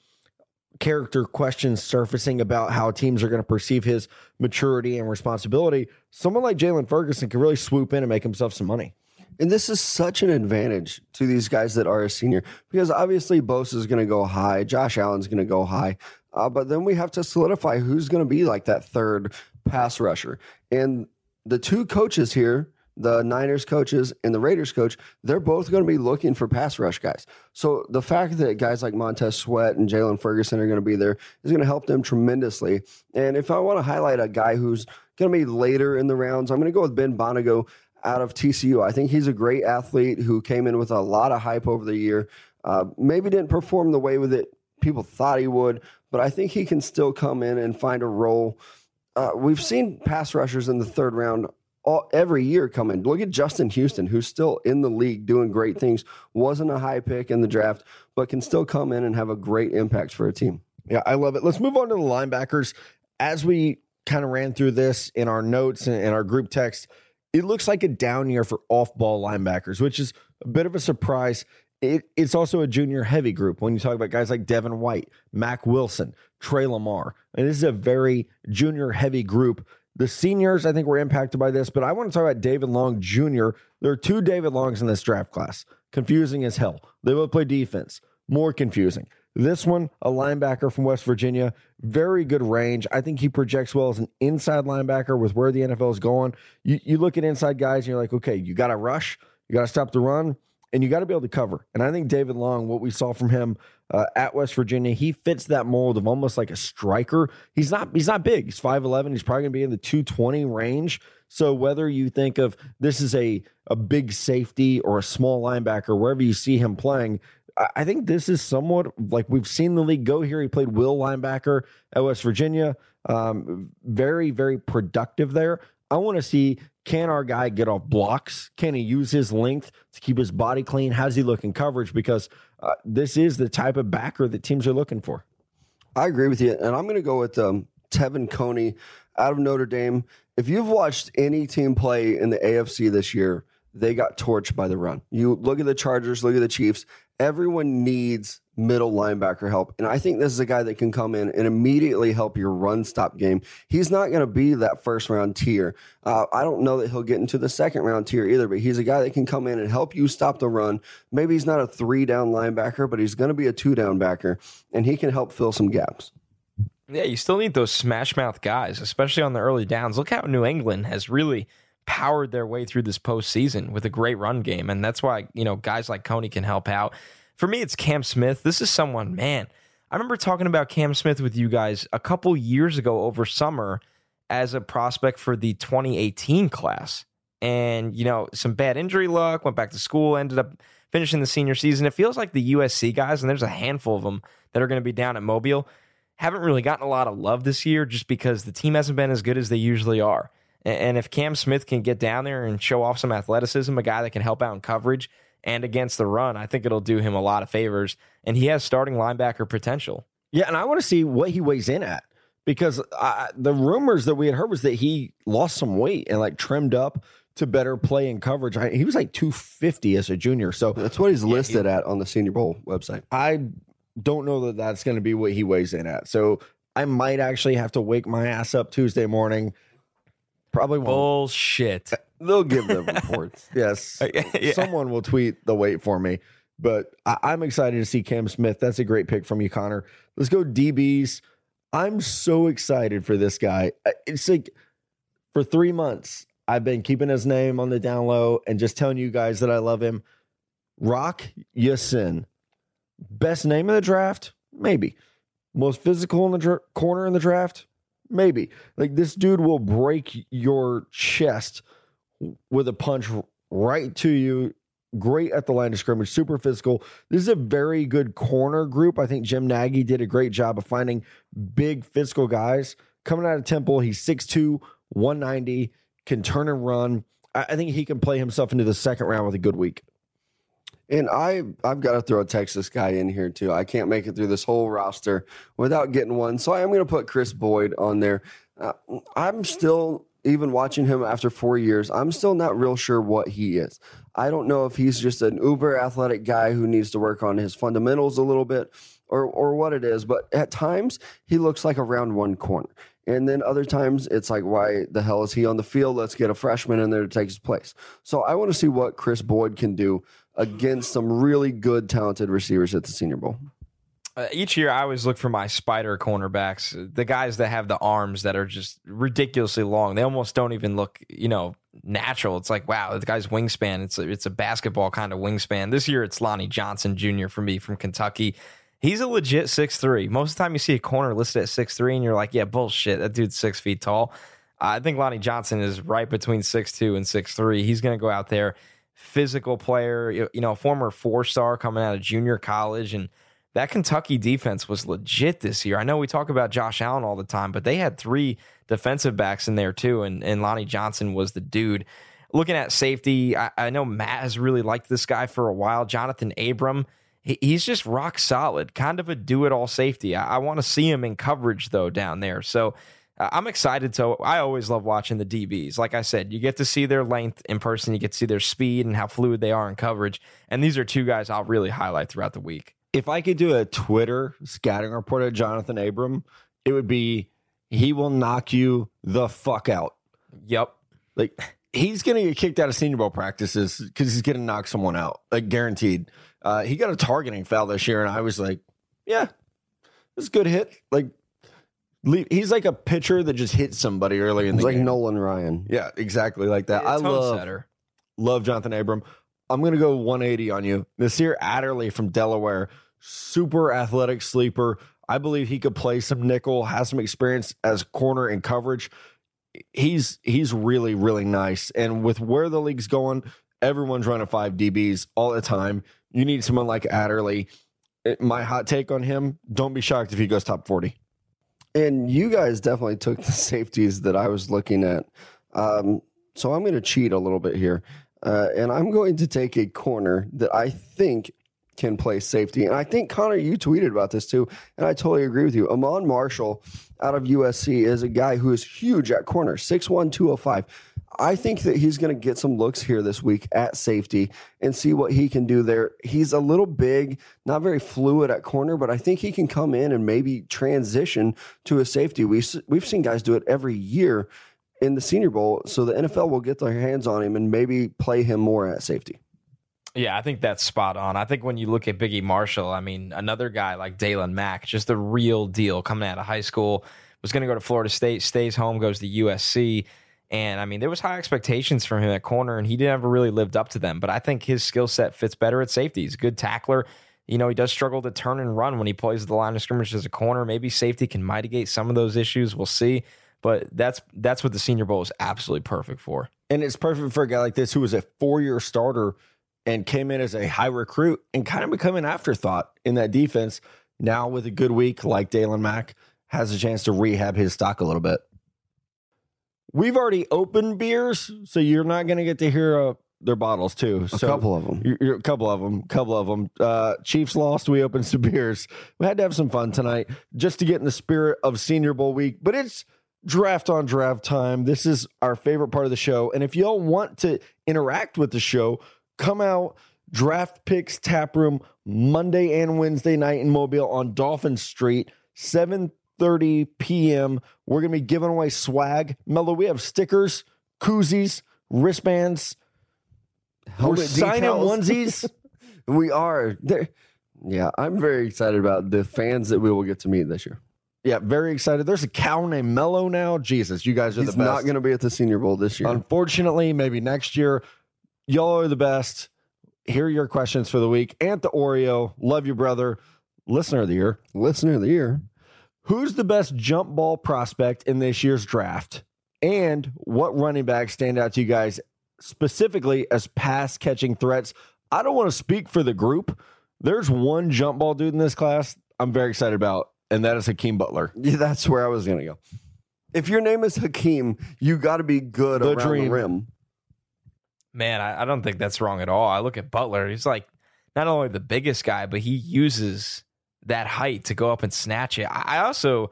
character questions surfacing about how teams are going to perceive his maturity and responsibility. Someone like Jaylon Ferguson can really swoop in and make himself some money. And this is such an advantage to these guys that are a senior because obviously Bosa is going to go high, Josh Allen's going to go high, uh, but then we have to solidify who's going to be like that third pass rusher. And the two coaches here the Niners coaches and the Raiders coach, they're both going to be looking for pass rush guys. So the fact that guys like Montez Sweat and Jaylon Ferguson are going to be there is going to help them tremendously. And if I want to highlight a guy who's going to be later in the rounds, I'm going to go with Ben Banogu out of TCU. I think he's a great athlete who came in with a lot of hype over the year. Uh, maybe didn't perform the way with it people thought he would, but I think he can still come in and find a role. Uh, we've seen pass rushers in the third round all, every year coming. Look at Justin Houston, who's still in the league doing great things. Wasn't a high pick in the draft, but can still come in and have a great impact for a team. Yeah, I love it. Let's move on to the linebackers. As we kind of ran through this in our notes and, and our group text, it looks like a down year for off ball linebackers, which is a bit of a surprise. It, it's also a junior heavy group when you talk about guys like Devin White, Mack Wilson, Tre Lamar. And this is a very junior heavy group. The seniors, I think, were impacted by this, but I want to talk about David Long Jr. There are two David Longs in this draft class. Confusing as hell. They both play defense. More confusing. This one, a linebacker from West Virginia, very good range. I think he projects well as an inside linebacker with where the NFL is going. You, you look at inside guys and you're like, okay, you got to rush, you got to stop the run, and you got to be able to cover. And I think David Long, what we saw from him uh, at West Virginia, he fits that mold of almost like a striker. He's not he's not big. He's 5'11. He's probably going to be in the 220 range. So whether you think of this is a a big safety or a small linebacker, wherever you see him playing, I think this is somewhat like we've seen the league go here. He played will linebacker at West Virginia. Um, very, very productive there. I want to see can our guy get off blocks? Can he use his length to keep his body clean? How's he look in coverage? Because uh, this is the type of backer that teams are looking for. I agree with you. And I'm going to go with um, Te'von Coney out of Notre Dame. If you've watched any team play in the AFC this year, they got torched by the run. You look at the Chargers, look at the Chiefs. Everyone needs middle linebacker help. And I think this is a guy that can come in and immediately help your run stop game. He's not going to be that first round tier. Uh, I don't know that he'll get into the second round tier either, but he's a guy that can come in and help you stop the run. Maybe he's not a three down linebacker, but he's going to be a two down backer, and he can help fill some gaps. Yeah, you still need those smash mouth guys, especially on the early downs. Look how New England has really powered their way through this postseason with a great run game. And that's why, you know, guys like Coney can help out. For me, it's Cam Smith. This is someone, man, I remember talking about Cam Smith with you guys a couple years ago over summer as a prospect for the 2018 class. And, you know, some bad injury luck, went back to school, ended up finishing the senior season. It feels like the USC guys, and there's a handful of them that are going to be down at Mobile, haven't really gotten a lot of love this year just because the team hasn't been as good as they usually are. And if Cam Smith can get down there and show off some athleticism, a guy that can help out in coverage and against the run, I think it'll do him a lot of favors. And he has starting linebacker potential. Yeah, and I want to see what he weighs in at because I, the rumors that we had heard was that he lost some weight and like trimmed up to better play in coverage. I, he was like 250 as a junior. So that's what he's listed yeah, he, at on the Senior Bowl website. I don't know that that's going to be what he weighs in at. So I might actually have to wake my ass up Tuesday morning Probably won't. Bullshit. They'll give the reports. yes. Uh, yeah. Someone will tweet the wait for me. But I- am excited to see Cam Smith. That's a great pick from you, Connor. Let's go DBs. I'm so excited for this guy. Uh, it's like for three months, I've been keeping his name on the down low and just telling you guys that I love him. Rock Ya-Sin. Best name of the draft? Maybe. Most physical in the dra- corner in the draft? Maybe. Like this dude will break your chest with a punch right to you. Great at the line of scrimmage, super physical. This is a very good corner group. I think Jim Nagy did a great job of finding big physical guys. Coming out of Temple, he's 6'2, 190, can turn and run. I think he can play himself into the second round with a good week. And I I've got to throw a Texas guy in here too. I can't make it through this whole roster without getting one. So I am going to put Kris Boyd on there. Uh, I'm still even watching him after 4 years. I'm still not real sure what he is. I don't know if he's just an uber athletic guy who needs to work on his fundamentals a little bit or or what it is, but at times he looks like a round 1 corner. And then other times it's like, why the hell is he on the field? Let's get a freshman in there to take his place. So I want to see what Kris Boyd can do against some really good, talented receivers at the Senior Bowl. Uh, each year, I always look for my spider cornerbacks, the guys that have the arms that are just ridiculously long. They almost don't even look, you know, natural. It's like, wow, the guy's wingspan. It's a, it's a basketball kind of wingspan. This year, it's Lonnie Johnson Jr. for me from Kentucky. He's a legit six three. Most of the time, you see a corner listed at six three, and you're like, yeah, bullshit. That dude's six feet tall. I think Lonnie Johnson is right between six two and six three. He's going to go out there physical player, you know, former four star coming out of junior college. And that Kentucky defense was legit this year. I know we talk about Josh Allen all the time, but they had three defensive backs in there too. And, and Lonnie Johnson was the dude. Looking at safety, I, I know Matt has really liked this guy for a while. Johnathan Abram, he, he's just rock solid, kind of a do it all safety. I, I want to see him in coverage though down there. So I'm excited to. I always love watching the DBs. Like I said, you get to see their length in person. You get to see their speed and how fluid they are in coverage. And these are two guys I'll really highlight throughout the week. If I could do a Twitter scouting report of Johnathan Abram, it would be he will knock you the fuck out. Yep. Like he's gonna get kicked out of Senior Bowl practices because he's gonna knock someone out, like guaranteed. Uh, he got a targeting foul this year, and I was like, yeah, it's a good hit. Like he's like a pitcher that just hit somebody early in the like game. Like Nolan Ryan. Yeah, exactly like that. I love setter. love Johnathan Abram. I'm going to go 180 on you. Nasir Adderley from Delaware, super athletic sleeper. I believe he could play some nickel, has some experience as corner and coverage. He's he's really really nice. And with where the league's going, everyone's running five DBs all the time. You need someone like Adderley. It- my hot take on him: don't be shocked if he goes top 40. And you guys definitely took the safeties that I was looking at. Um, so I'm going to cheat a little bit here. Uh, and I'm going to take a corner that I think can play safety. And I think, Connor, you tweeted about this too. And I totally agree with you. Iman Marshall out of USC is a guy who is huge at corner, 6'1, 205. I think that he's going to get some looks here this week at safety and see what he can do there. He's a little big, not very fluid at corner, but I think he can come in and maybe transition to a safety. We we've seen guys do it every year in the Senior Bowl, so the NFL will get their hands on him and maybe play him more at safety. Yeah, I think that's spot on. I think when you look at Biggie Marshall, I mean, another guy like Dalen Mack, just the real deal coming out of high school, was going to go to Florida State, stays home, goes to USC. And I mean, there was high expectations from him at corner, and he never really lived up to them. But I think his skill set fits better at safety. He's a good tackler. You know, he does struggle to turn and run when he plays the line of scrimmage as a corner. Maybe safety can mitigate some of those issues. We'll see. But that's that's what the Senior Bowl is absolutely perfect for. And it's perfect for a guy like this who was a four year starter and came in as a high recruit and kind of become an afterthought in that defense. Now, with a good week like Dalen Mack, has a chance to rehab his stock a little bit. We've already opened beers, so you're not going to get to hear uh, their bottles too. A couple of them. you're, you're- a couple of them, couple of them. Uh, Chiefs lost. We opened some beers. We had to have some fun tonight just to get in the spirit of Senior Bowl week. But it's draft on draft time. This is our favorite part of the show. And if y'all want to interact with the show, come out. Draft Picks Tap Room Monday and Wednesday night in Mobile on Dolphin Street, 7:30 p.m. We're gonna be giving away swag. Mello, we have stickers, koozies, wristbands. We're Helmet signing decals. onesies. We are there. Yeah, I'm very excited about the fans that we will get to meet this year. Yeah, very excited. There's a cow named Mello now. Jesus, you guys are He's the best. He's not going to be at the Senior Bowl this year. Unfortunately, maybe next year. Y'all are the best. Here are your questions for the week. Ant the Oreo, love you, brother. Listener of the year. Listener of the year. Who's the best jump ball prospect in this year's draft? And what running backs stand out to you guys specifically as pass catching threats? I don't want to speak for the group. There's one jump ball dude in this class I'm very excited about, and that is Hakeem Butler. Yeah, that's where I was going to go. If your name is Hakeem, you got to be good The around dream. the rim. Man, I, I don't think that's wrong at all. I look at Butler. He's like not only the biggest guy, but he uses that height to go up and snatch it. I, I also,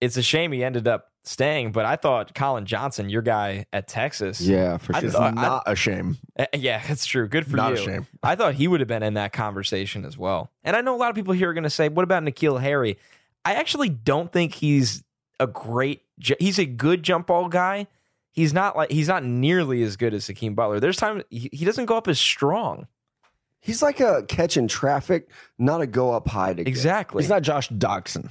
it's a shame he ended up staying, but I thought Collin Johnson, your guy at Texas, Yeah, for sure. It's thought- not a shame. Uh, yeah, it's true. Good for Not you. Not a shame. I thought he would have been in that conversation as well. And I know a lot of people here are going to say, "What about N'Keal Harry?" I actually don't think he's a great. He's a good jump ball guy. He's not like he's not nearly as good as Hakeem Butler. There's times he, he doesn't go up as strong. He's like a catch in traffic, not a go up high to get. Exactly. He's not Josh Doctson,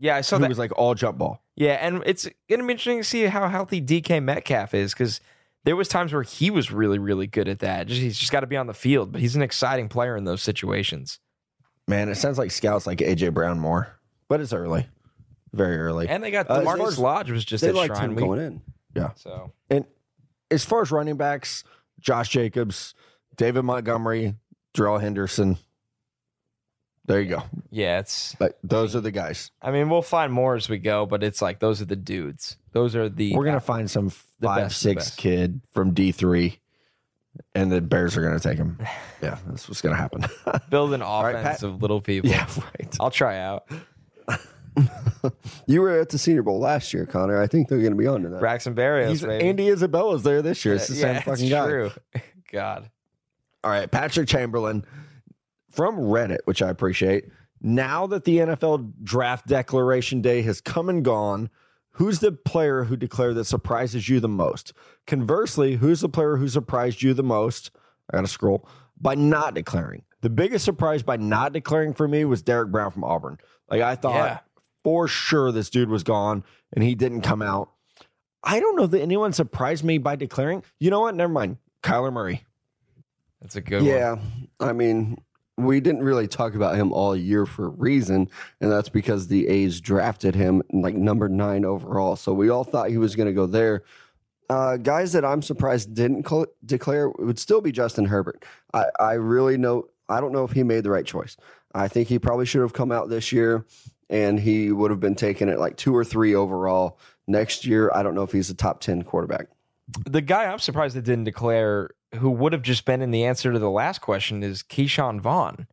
yeah, I saw who that. was like all jump ball. Yeah, and it's going to be interesting to see how healthy DK Metcalf is because there was times where he was really, really good at that. Just, he's just got to be on the field, but he's an exciting player in those situations. Man, it sounds like scouts like AJ Brown more, but it's early, very early. And they got Uh, as far DaMarkus as- Lodge was just They at liked Shrine him Week. going in. Yeah. So And as far as running backs, Josh Jacobs, David Montgomery, Darrell Henderson. There you go. yeah, it's. Like, those are the guys. I mean, we'll find more as we go, but it's like those are the dudes. Those are the. We're gonna find some five best the six best. kid from D three, and the Bears are gonna take him. Yeah, that's what's gonna happen. build an right, offense Pat. of little people. yeah, right. I'll try out. you were at the Senior Bowl last year, Connor. I think they're going to be on to that. Braxton Berrios, He's, baby. Andy Isabella's there this year. It's the uh, same yeah, fucking it's guy. true. God. All right, Patrick Chamberlain from Reddit, which I appreciate. Now that the NFL draft declaration day has come and gone, who's the player who declared that surprises you the most? Conversely, who's the player who surprised you the most? I got to scroll by not declaring. The biggest surprise by not declaring for me was Derrick Brown from Auburn. Like I thought Yeah. for sure this dude was gone and he didn't come out. I don't know that anyone surprised me by declaring. You know what? Never mind. Kyler Murray. That's a good one. Yeah, I mean, we didn't really talk about him all year for a reason, and that's because the A's drafted him like number nine overall. So we all thought he was going to go there. Uh, guys that I'm surprised didn't cl- declare would still be Justin Herbert. I, I really know. I don't know if he made the right choice. I think he probably should have come out this year, and he would have been taken at like two or three overall. Next year, I don't know if he's a top ten quarterback. The guy I'm surprised that didn't declare, who would have just been in the answer to the last question, is Ke'Shawn Vaughn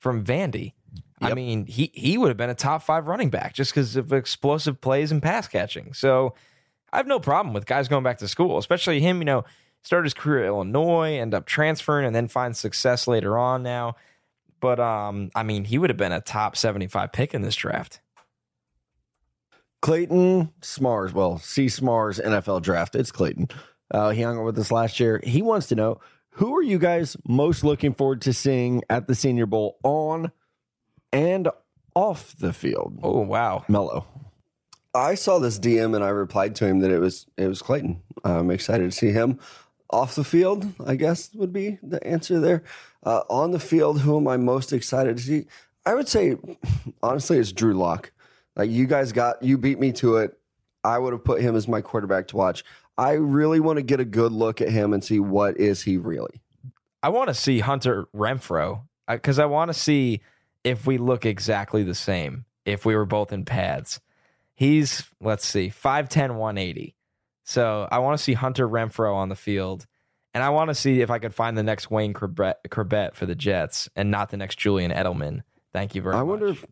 from Vandy. I mean, he he would have been a top five running back just because of explosive plays and pass catching. So I have no problem with guys going back to school, especially him. You know, started his career at Illinois, end up transferring, and then find success later on. Now, but um, I mean, he would have been a top seventy-five pick in this draft. Clayton Smars, well, C Smars NFL draft. It's Clayton. Uh, he hung out with us last year. He wants to know who are you guys most looking forward to seeing at the Senior Bowl on and off the field? Oh wow, Mello. I saw this DM and I replied to him that it was it was Clayton. I'm excited to see him off the field. I guess would be the answer there. Uh, on the field, who am I most excited to see? I would say, honestly, it's Drew Lock. Like you guys got you beat me to it. I would have put him as my quarterback to watch. I really want to get a good look at him and see what is he really. I want to see Hunter Renfrow uh, because I want to see if we look exactly the same if we were both in pads. He's, let's see, 5'10, 180. So I want to see Hunter Renfrow on the field. And I want to see if I could find the next Wayne Chrebet, Chrebet for the Jets and not the next Julian Edelman. Thank you very I much. wonder if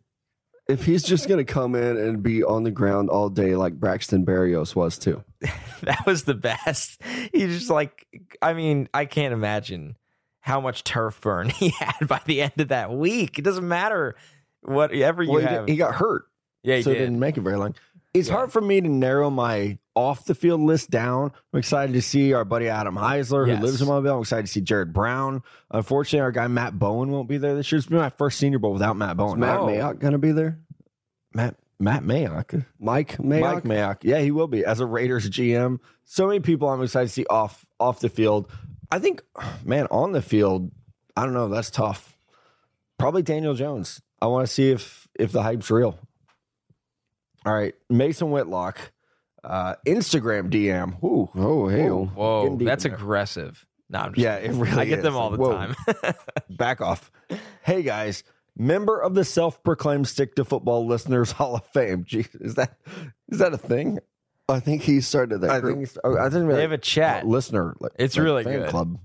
if he's just going to come in and be on the ground all day like Braxton Berrios was too. that was the best. He just like, I mean, I can't imagine how much turf burn he had by the end of that week. It doesn't matter whatever you Well, he, have. did- he got hurt, yeah, he so it did. didn't make it very long. It's Yeah. hard for me to narrow my off the field list down. I'm excited to see our buddy Adam Heisler, Yes. who lives in Mobile. I'm excited to see Jared Brown. Unfortunately, our guy Matt Bowen won't be there this year. It's been my first Senior Bowl without Matt Bowen. Is Matt Oh. Mayock going to be there? Matt Matt Mayock. Mike Mayock? Mike Mayock. Yeah, he will be as a Raiders GM. So many people I'm excited to see off off the field. I think, man, on the field, I don't know. That's tough. Probably Daniel Jones. I want to see if if the hype's real. All right, Mason Whitlock, uh, Instagram DM. Ooh, Oh, hey. Whoa. Whoa, that's there. aggressive. No, I'm just Yeah, it really I get is. them all the Whoa. time. back off. Hey guys, member of the self-proclaimed Stick to Football Listeners Hall of Fame. Gee, is that is that a thing? I think he started that I group. think it's, oh, I think they have a chat. listener. Like, It's like really fan good. Club.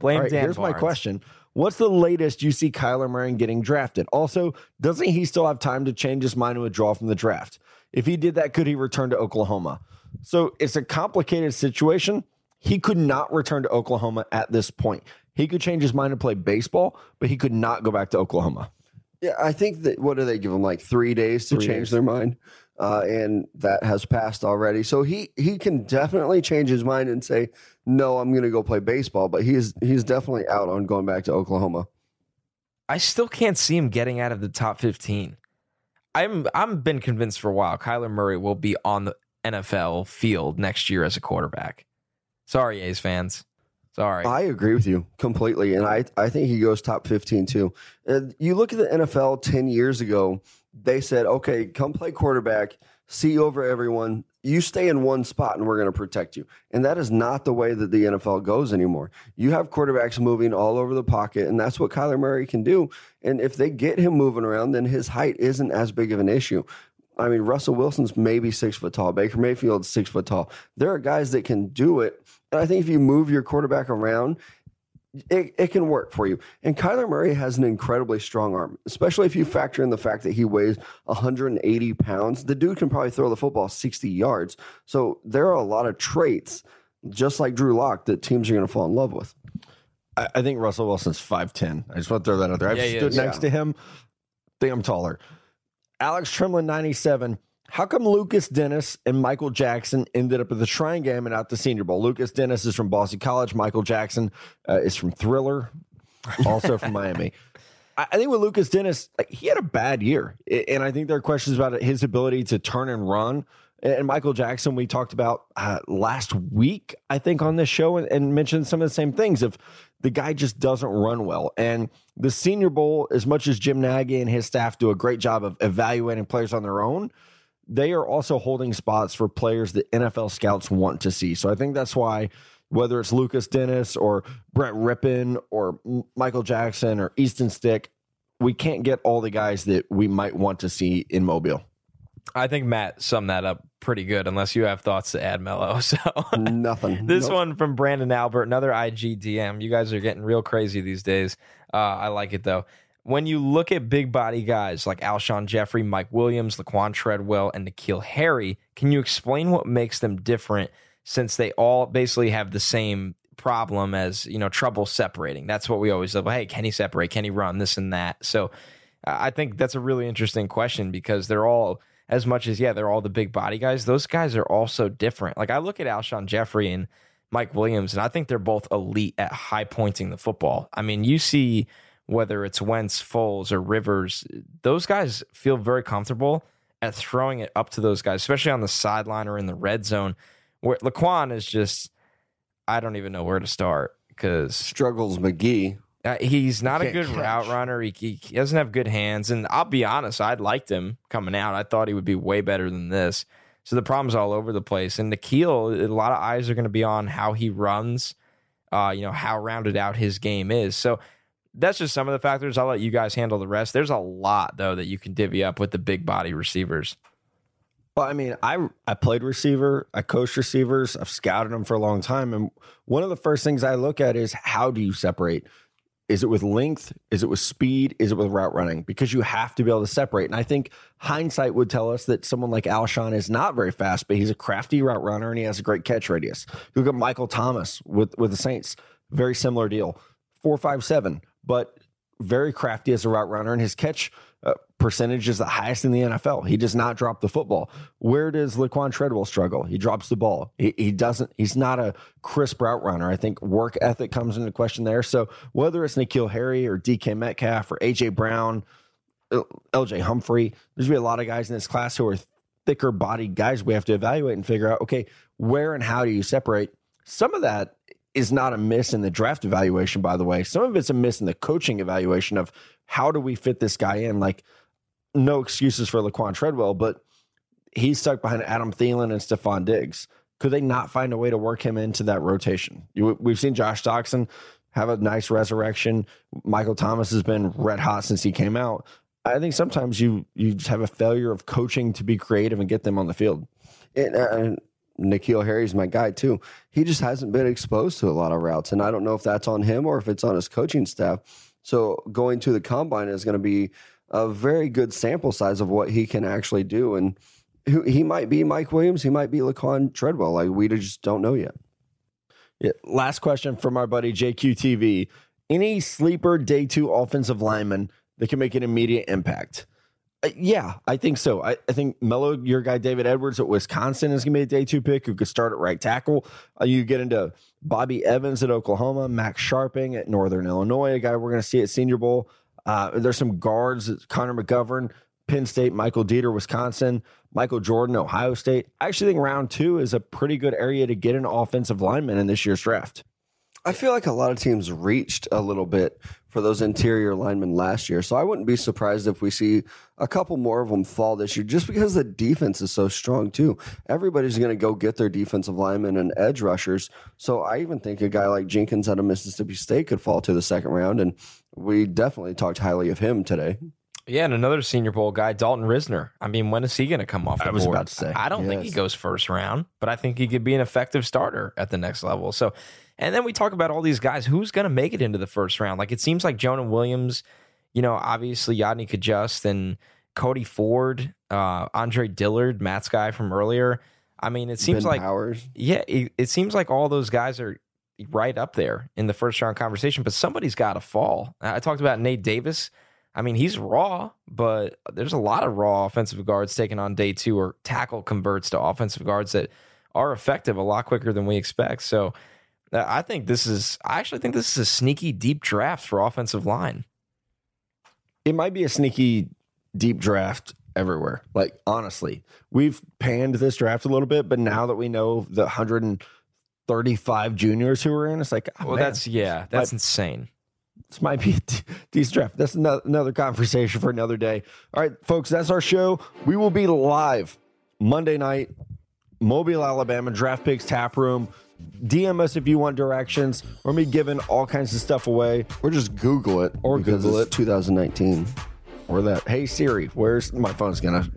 Blame All right, Dan here's my question: What's the latest you see Kyler Murray getting drafted? Also, doesn't he still have time to change his mind and withdraw from the draft? If he did that, could he return to Oklahoma? So it's a complicated situation. He could not return to Oklahoma at this point. He could change his mind and play baseball, but he could not go back to Oklahoma. Yeah, I think that what do they give him like three days to Three change days. their mind, uh, and that has passed already. So he he can definitely change his mind and say no, I'm going to go play baseball. But he's he's definitely out on going back to Oklahoma. I still can't see him getting out of the top 15. I'm I'm been convinced for a while Kyler Murray will be on the NFL field next year as a quarterback. Sorry, A's fans. Sorry. I agree with you completely, and I I think he goes top fifteen too. Uh, you look at the NFL ten years ago; they said, "Okay, come play quarterback, see over everyone. You stay in one spot, and we're going to protect you." And that is not the way that the NFL goes anymore. You have quarterbacks moving all over the pocket, and that's what Kyler Murray can do. And if they get him moving around, then his height isn't as big of an issue. I mean, Russell Wilson's maybe six foot tall. Baker Mayfield's six foot tall. There are guys that can do it. And I think if you move your quarterback around, it, it can work for you. And Kyler Murray has an incredibly strong arm, especially if you factor in the fact that he weighs 180 pounds. The dude can probably throw the football 60 yards. So there are a lot of traits, just like Drew Lock, that teams are going to fall in love with. I, I think Russell Wilson's 5'10. I just want to throw that out there. I've Yeah, stood is. next to him. think I'm taller. Alex Tremlin, 97. How come Lukas Denis and Michael Jackson ended up at the Shrine Game and not the Senior Bowl? Lukas Denis is from Boston College. Michael Jackson uh, is from Thriller, also from Miami. I I think with Lukas Denis, like, he had a bad year, and I think there are questions about his ability to turn and run. And Michael Jackson, we talked about uh, last week, I think, on this show, and, and mentioned some of the same things. Of the guy just doesn't run well, and the Senior Bowl, as much as Jim Nagy and his staff do a great job of evaluating players on their own, they are also holding spots for players that NFL scouts want to see. So I think that's why whether it's Lukas Denis or Brett Rypien or Michael Jackson or Easton Stick, we can't get all the guys that we might want to see in Mobile. I think Matt summed that up pretty good, unless you have thoughts to add, Mello. So Nothing. this Nope. one from Brandon Albert, another IG DM. You guys are getting real crazy these days. Uh, I like it though. When you look at big body guys like Alshon Jeffery, Mike Williams, Laquan Treadwell, and N'Keal Harry, can you explain what makes them different since they all basically have the same problem as, you know, trouble separating? That's what we always say. Hey, can he separate? Can he run? This and that. So uh, I think that's a really interesting question because they're all as much as yeah, they're all the big body guys. Those guys are also different. Like I look at Alshon Jeffery and Mike Williams, and I think they're both elite at high pointing the football. I mean, you see whether it's Wentz, Foles, or Rivers, those guys feel very comfortable at throwing it up to those guys, especially on the sideline or in the red zone. Where Laquan is just, I don't even know where to start because struggles McGee. uh, he's not a good catch. route runner. He, he, he doesn't have good hands. And I'll be honest, I'd liked him coming out. I thought he would be way better than this. So the problem's all over the place. And N'Keal, a lot of eyes are going to be on how he runs, uh, you know, how rounded out his game is. So that's just some of the factors. I'll let you guys handle the rest. There's a lot, though, that you can divvy up with the big body receivers. Well, I mean, I I played receiver, I coached receivers, I've scouted them for a long time, and one of the first things I look at is how do you separate? Is it with length? Is it with speed? Is it with route running? Because you have to be able to separate. And I think hindsight would tell us that someone like Alshon is not very fast, but he's a crafty route runner and he has a great catch radius. You look at Michael Thomas with with the Saints, very similar deal, four five seven, but very crafty as a route runner, and his catch uh, percentage is the highest in the NFL. He does not drop the football. Where does Laquan Treadwell struggle? He drops the ball. He, he doesn't. He's not a crisp route runner. I think work ethic comes into question there. So whether it's N'Keal Harry or DK Metcalf or AJ Brown, LJ Humphrey, there's gonna be a lot of guys in this class who are thicker bodied guys. We have to evaluate and figure out okay, where and how do you separate? Some of that is not a miss in the draft evaluation, by the way. Some of it's a miss in the coaching evaluation of how do we fit this guy in. Like, no excuses for Laquan Treadwell, but he's stuck behind Adam Thielen and Stefon Diggs. Could they not find a way to work him into that rotation? We've seen Josh Doctson have a nice resurrection. Michael Thomas has been red hot since he came out. I think sometimes you you just have a failure of coaching to be creative and get them on the field. Uh, N'Keal Harry's my guy too. He just hasn't been exposed to a lot of routes, and I don't know if that's on him or if it's on his coaching staff. So going to the combine is going to be a very good sample size of what he can actually do, and he might be Mike Williams, he might be Laquan Treadwell. Like we just don't know yet. Yeah, last question from our buddy JQTV. Any sleeper day two offensive lineman that can make an immediate impact? Uh, yeah, I think so. I, I think Mello, your guy David Edwards at Wisconsin is going to be a day two pick who could start at right tackle. Uh, you get into Bobby Evans at Oklahoma, Max Scharping at Northern Illinois, a guy we're going to see at Senior Bowl. Uh, there's some guards, Connor McGovern, Penn State, Michael Deiter, Wisconsin, Michael Jordan, Ohio State. I actually think round two is a pretty good area to get an offensive lineman in this year's draft. I feel like a lot of teams reached a little bit for those interior linemen last year. So I wouldn't be surprised if we see a couple more of them fall this year just because the defense is so strong, too. Everybody's going to go get their defensive linemen and edge rushers. So I even think a guy like Jenkins out of Mississippi State could fall to the second round. And we definitely talked highly of him today. Yeah, and another Senior Bowl guy, Dalton Risner. I mean, when is he going to come off the I was board? about to say, I don't think he goes first round, but I think he could be an effective starter at the next level. So, And then we talk about all these guys. Who's going to make it into the first round? Like it seems like Jonah Williams, you know, obviously Yodny Cajuste and Cody Ford, uh, Andre Dillard, Matt's guy from earlier. I mean, it seems Ben like Powers. yeah, it, it seems like all those guys are right up there in the first round conversation, but somebody's got to fall. I talked about Nate Davis. I mean, he's raw, but there's a lot of raw offensive guards taken on day two or tackle converts to offensive guards that are effective a lot quicker than we expect. So I think this is, I actually think this is a sneaky deep draft for offensive line. it might be a sneaky deep draft everywhere. Like honestly, we've panned this draft a little bit, but now that we know the 135 juniors who are in, it's like, oh, Well, man, that's, yeah, that's insane. this might be a d- decent draft. That's another conversation for another day. All right, folks, that's our show. We will be live Monday night, Mobile, Alabama, Draft Picks Tap Room. DM us if you want directions. We're gonna be giving all kinds of stuff away. Or just Google it. Or because Google it's 2019. or that hey siri where's my phone's gonna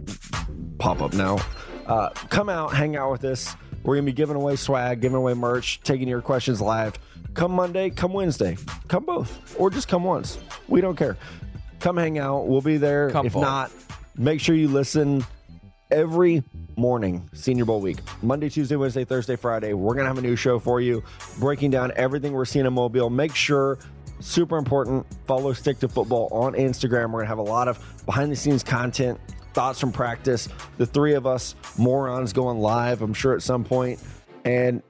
pop up now uh, come out hang out with us we're gonna be giving away swag giving away merch taking your questions live come monday come wednesday come both or just come once we don't care come hang out we'll be there Come if both. not make sure you listen every morning senior bowl week. Monday tuesday wednesday thursday friday we're gonna have a new show for you breaking down everything we're seeing in mobile. Make sure super important follow stick to football on instagram. We're gonna have a lot of behind the scenes content thoughts from practice. The three of us morons going live i'm sure at some point. And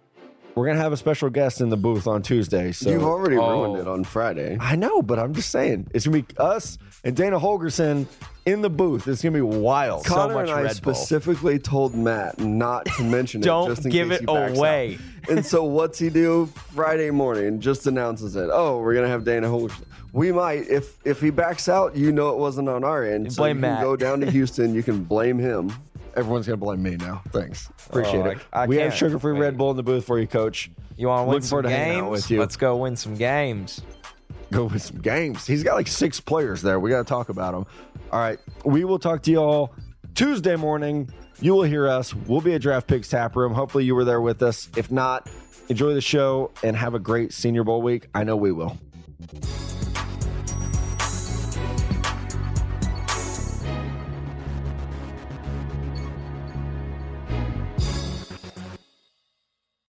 we're gonna have a special guest in the booth on tuesday so You've already Oh. ruined it on Friday. I know, but I'm just saying it's gonna be us and Dana Holgorsen in the booth. It's gonna be wild. Connor much and I Red Bull. specifically told Matt not to mention it. Don't just in give case it he backs away. out. And so what's he do Friday morning? Just announces it. Oh, we're gonna have Dana Holgorsen. We might if if he backs out, you know it wasn't on our end. So Blame you can Matt. go down to Houston. You can blame him. Everyone's gonna blame me now. Thanks, oh, appreciate Oh, it. I- I we have can't sugar-free wait. Red Bull in the booth for you, Coach. You want to win Looking some forward to hanging out games? with you. Let's go win some games. Go with some games. He's got like six players there. We got to talk about them. All right, we will talk to y'all Tuesday morning. You will hear us. We'll be at Draft Picks Tap Room. Hopefully, you were there with us. If not, enjoy the show and have a great Senior Bowl week. I know we will.